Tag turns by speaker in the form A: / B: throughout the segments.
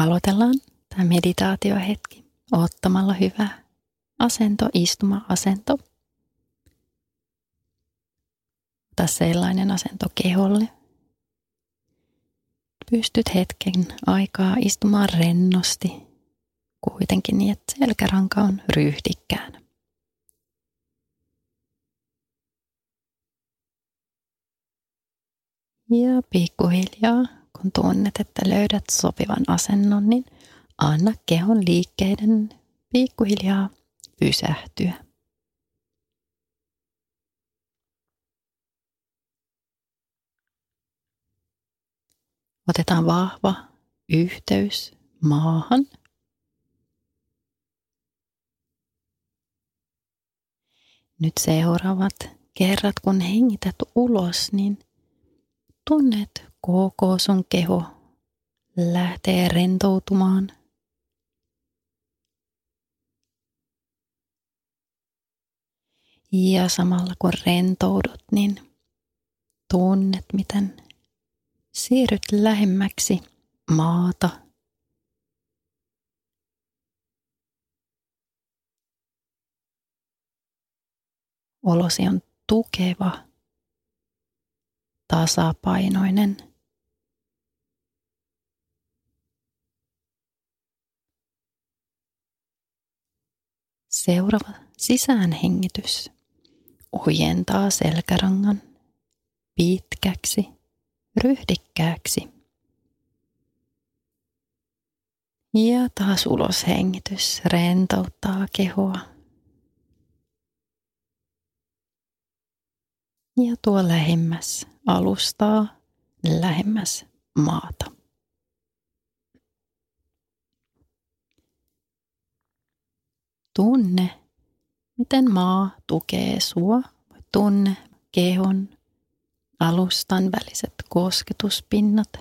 A: Aloitellaan tämä meditaatiohetki ottamalla hyvä asento, istuma-asento. Ota sellainen asento keholle. Pystyt hetken aikaa istumaan rennosti, kuitenkin niin, että selkäranka on ryhdikkään. Ja pikkuhiljaa, kun tunnet, että löydät sopivan asennon, niin anna kehon liikkeiden pikkuhiljaa pysähtyä. Otetaan vahva yhteys maahan. Nyt seuraavat kerrat, kun hengität ulos, niin tunnet koko sun keho lähtee rentoutumaan. Ja samalla kun rentoudut, niin tunnet, miten siirryt lähemmäksi maata. Olosi on tukeva tasapainoinen. Seuraava sisäänhengitys ojentaa selkärangan pitkäksi, ryhdikkääksi. Ja taas uloshengitys rentouttaa kehoa. ja tuo lähemmäs alustaa, lähemmäs maata. Tunne, miten maa tukee sua. Tunne kehon, alustan väliset kosketuspinnat.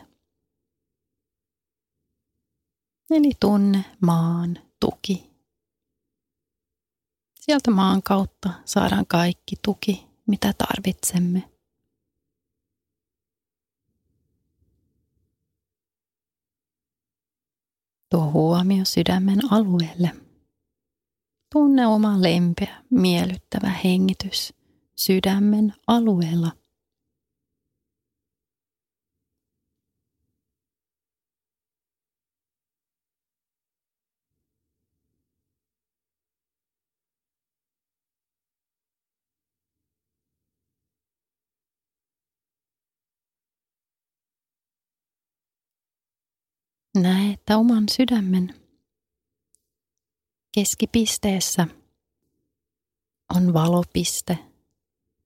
A: Eli tunne maan tuki. Sieltä maan kautta saadaan kaikki tuki, mitä tarvitsemme. Tuo huomio sydämen alueelle. Tunne oma lempeä, miellyttävä hengitys sydämen alueella. Näe, että oman sydämen keskipisteessä on valopiste.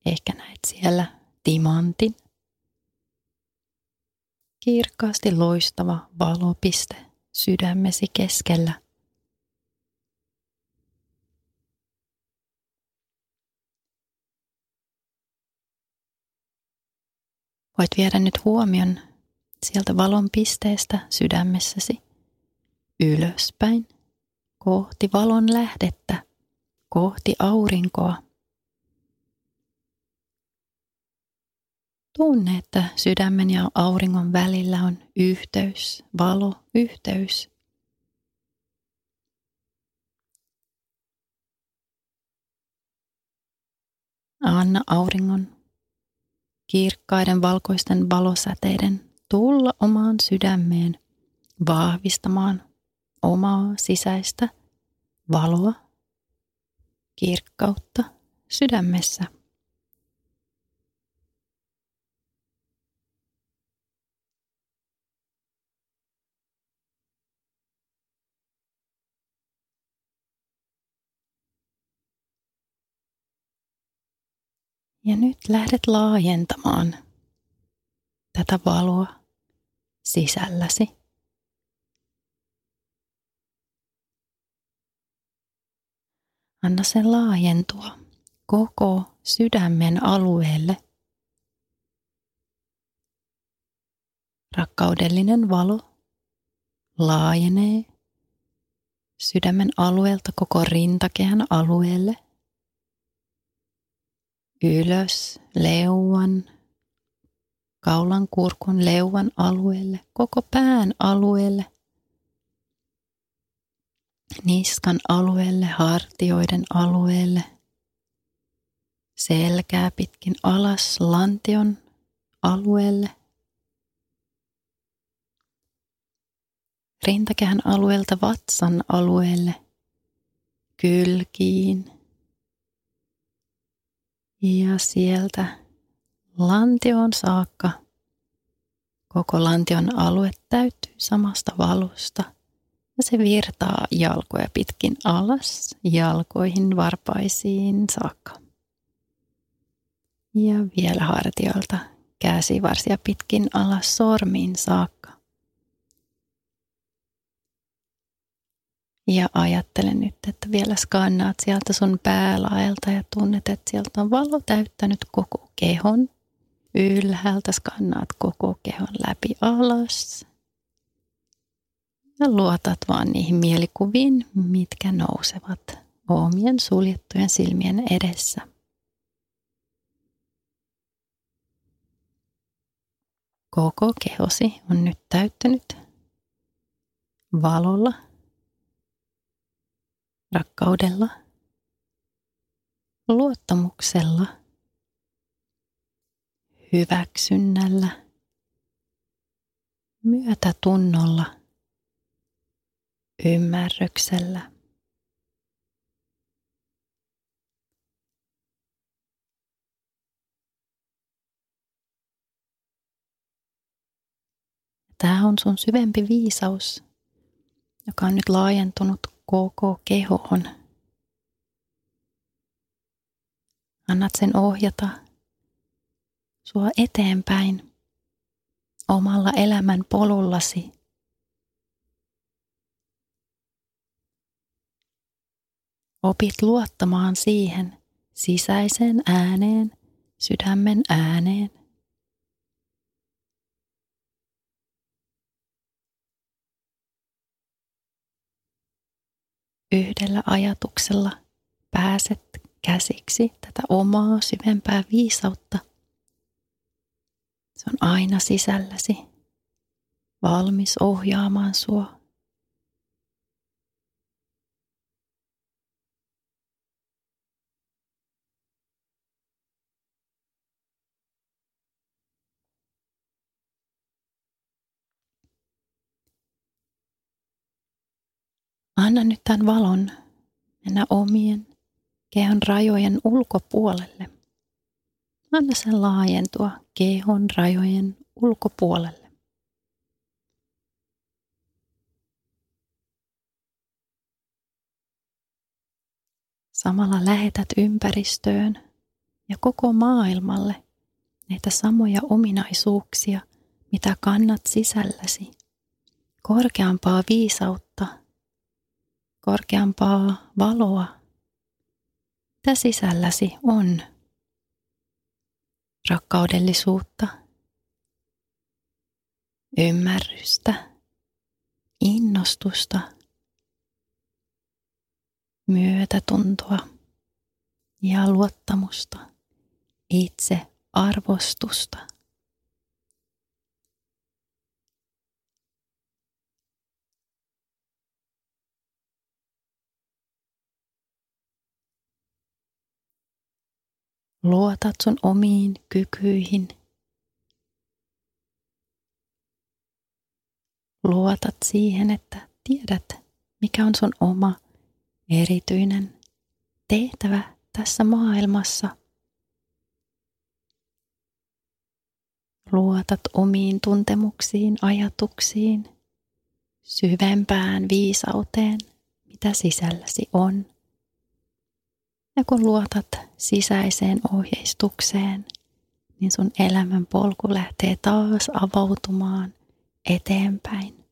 A: Ehkä näet siellä timantin. Kirkkaasti loistava valopiste sydämesi keskellä. Voit viedä nyt huomion sieltä valon pisteestä sydämessäsi ylöspäin kohti valon lähdettä, kohti aurinkoa. Tunne, että sydämen ja auringon välillä on yhteys, valo, yhteys. Anna auringon kirkkaiden valkoisten valosäteiden tulla omaan sydämeen vahvistamaan omaa sisäistä valoa, kirkkautta sydämessä. Ja nyt lähdet laajentamaan tätä valoa sisälläsi. Anna sen laajentua koko sydämen alueelle. Rakkaudellinen valo laajenee sydämen alueelta koko rintakehän alueelle. Ylös leuan kaulan kurkun leuan alueelle, koko pään alueelle, niskan alueelle, hartioiden alueelle, selkää pitkin alas lantion alueelle, rintakehän alueelta vatsan alueelle, kylkiin ja sieltä lantioon saakka. Koko lantion alue täyttyy samasta valosta ja se virtaa jalkoja pitkin alas, jalkoihin varpaisiin saakka. Ja vielä hartioilta käsivarsia pitkin alas sormiin saakka. Ja ajattele nyt, että vielä skannaat sieltä sun päälaelta ja tunnet, että sieltä on valo täyttänyt koko kehon. Ylhäältä skannaat koko kehon läpi alas. Ja luotat vaan niihin mielikuviin, mitkä nousevat omien suljettujen silmien edessä. Koko kehosi on nyt täyttänyt valolla rakkaudella, luottamuksella, hyväksynnällä, myötätunnolla, ymmärryksellä. Tämä on sun syvempi viisaus, joka on nyt laajentunut koko kehoon. Annat sen ohjata sua eteenpäin omalla elämän polullasi. Opit luottamaan siihen sisäiseen ääneen, sydämen ääneen. yhdellä ajatuksella pääset käsiksi tätä omaa syvempää viisautta. Se on aina sisälläsi, valmis ohjaamaan sua. Anna nyt tämän valon mennä omien kehon rajojen ulkopuolelle. Anna sen laajentua kehon rajojen ulkopuolelle. Samalla lähetät ympäristöön ja koko maailmalle näitä samoja ominaisuuksia, mitä kannat sisälläsi. Korkeampaa viisautta korkeampaa valoa, mitä sisälläsi on. Rakkaudellisuutta, ymmärrystä, innostusta, myötätuntoa ja luottamusta, itse arvostusta. Luotat sun omiin kykyihin. Luotat siihen, että tiedät, mikä on sun oma erityinen tehtävä tässä maailmassa. Luotat omiin tuntemuksiin, ajatuksiin, syvempään viisauteen, mitä sisälläsi on. Ja kun luotat sisäiseen ohjeistukseen, niin sun elämän polku lähtee taas avautumaan eteenpäin.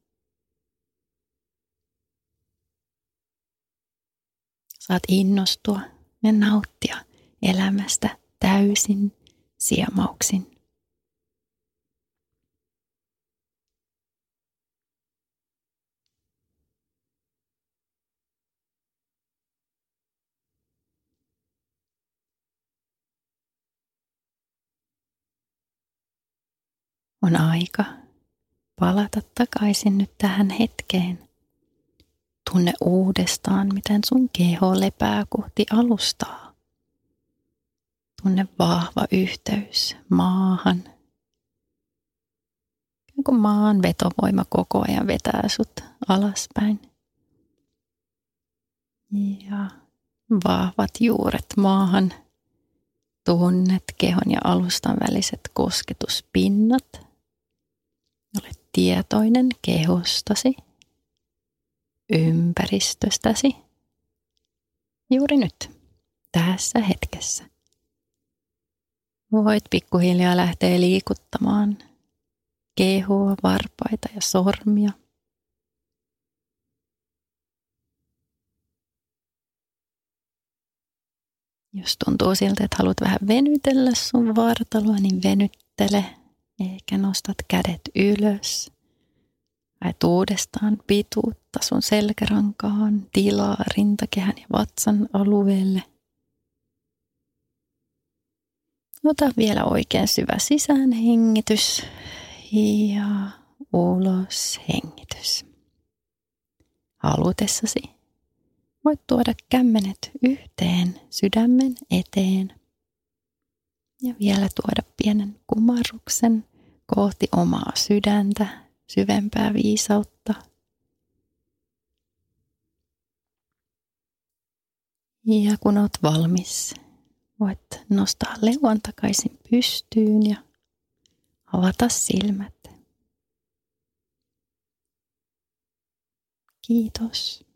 A: Saat innostua ja nauttia elämästä täysin siemauksin. On aika palata takaisin nyt tähän hetkeen. Tunne uudestaan, miten sun keho lepää kohti alustaa. Tunne vahva yhteys maahan. Kun maan vetovoima koko ajan vetää sut alaspäin. Ja vahvat juuret maahan. Tunnet kehon ja alustan väliset kosketuspinnat. Tietoinen kehostasi ympäristöstäsi juuri nyt, tässä hetkessä. Voit pikkuhiljaa lähteä liikuttamaan kehoa, varpaita ja sormia. Jos tuntuu siltä, että haluat vähän venytellä sun vartaloa, niin venyttele. Eikä nostat kädet ylös. Haet uudestaan pituutta sun selkärankaan, tilaa rintakehän ja vatsan alueelle. Ota vielä oikein syvä sisään hengitys ja ulos hengitys. Halutessasi voit tuoda kämmenet yhteen sydämen eteen ja vielä tuoda pienen kumarruksen kohti omaa sydäntä syvempää viisautta. Ja kun olet valmis, voit nostaa leuan takaisin pystyyn ja avata silmät. Kiitos.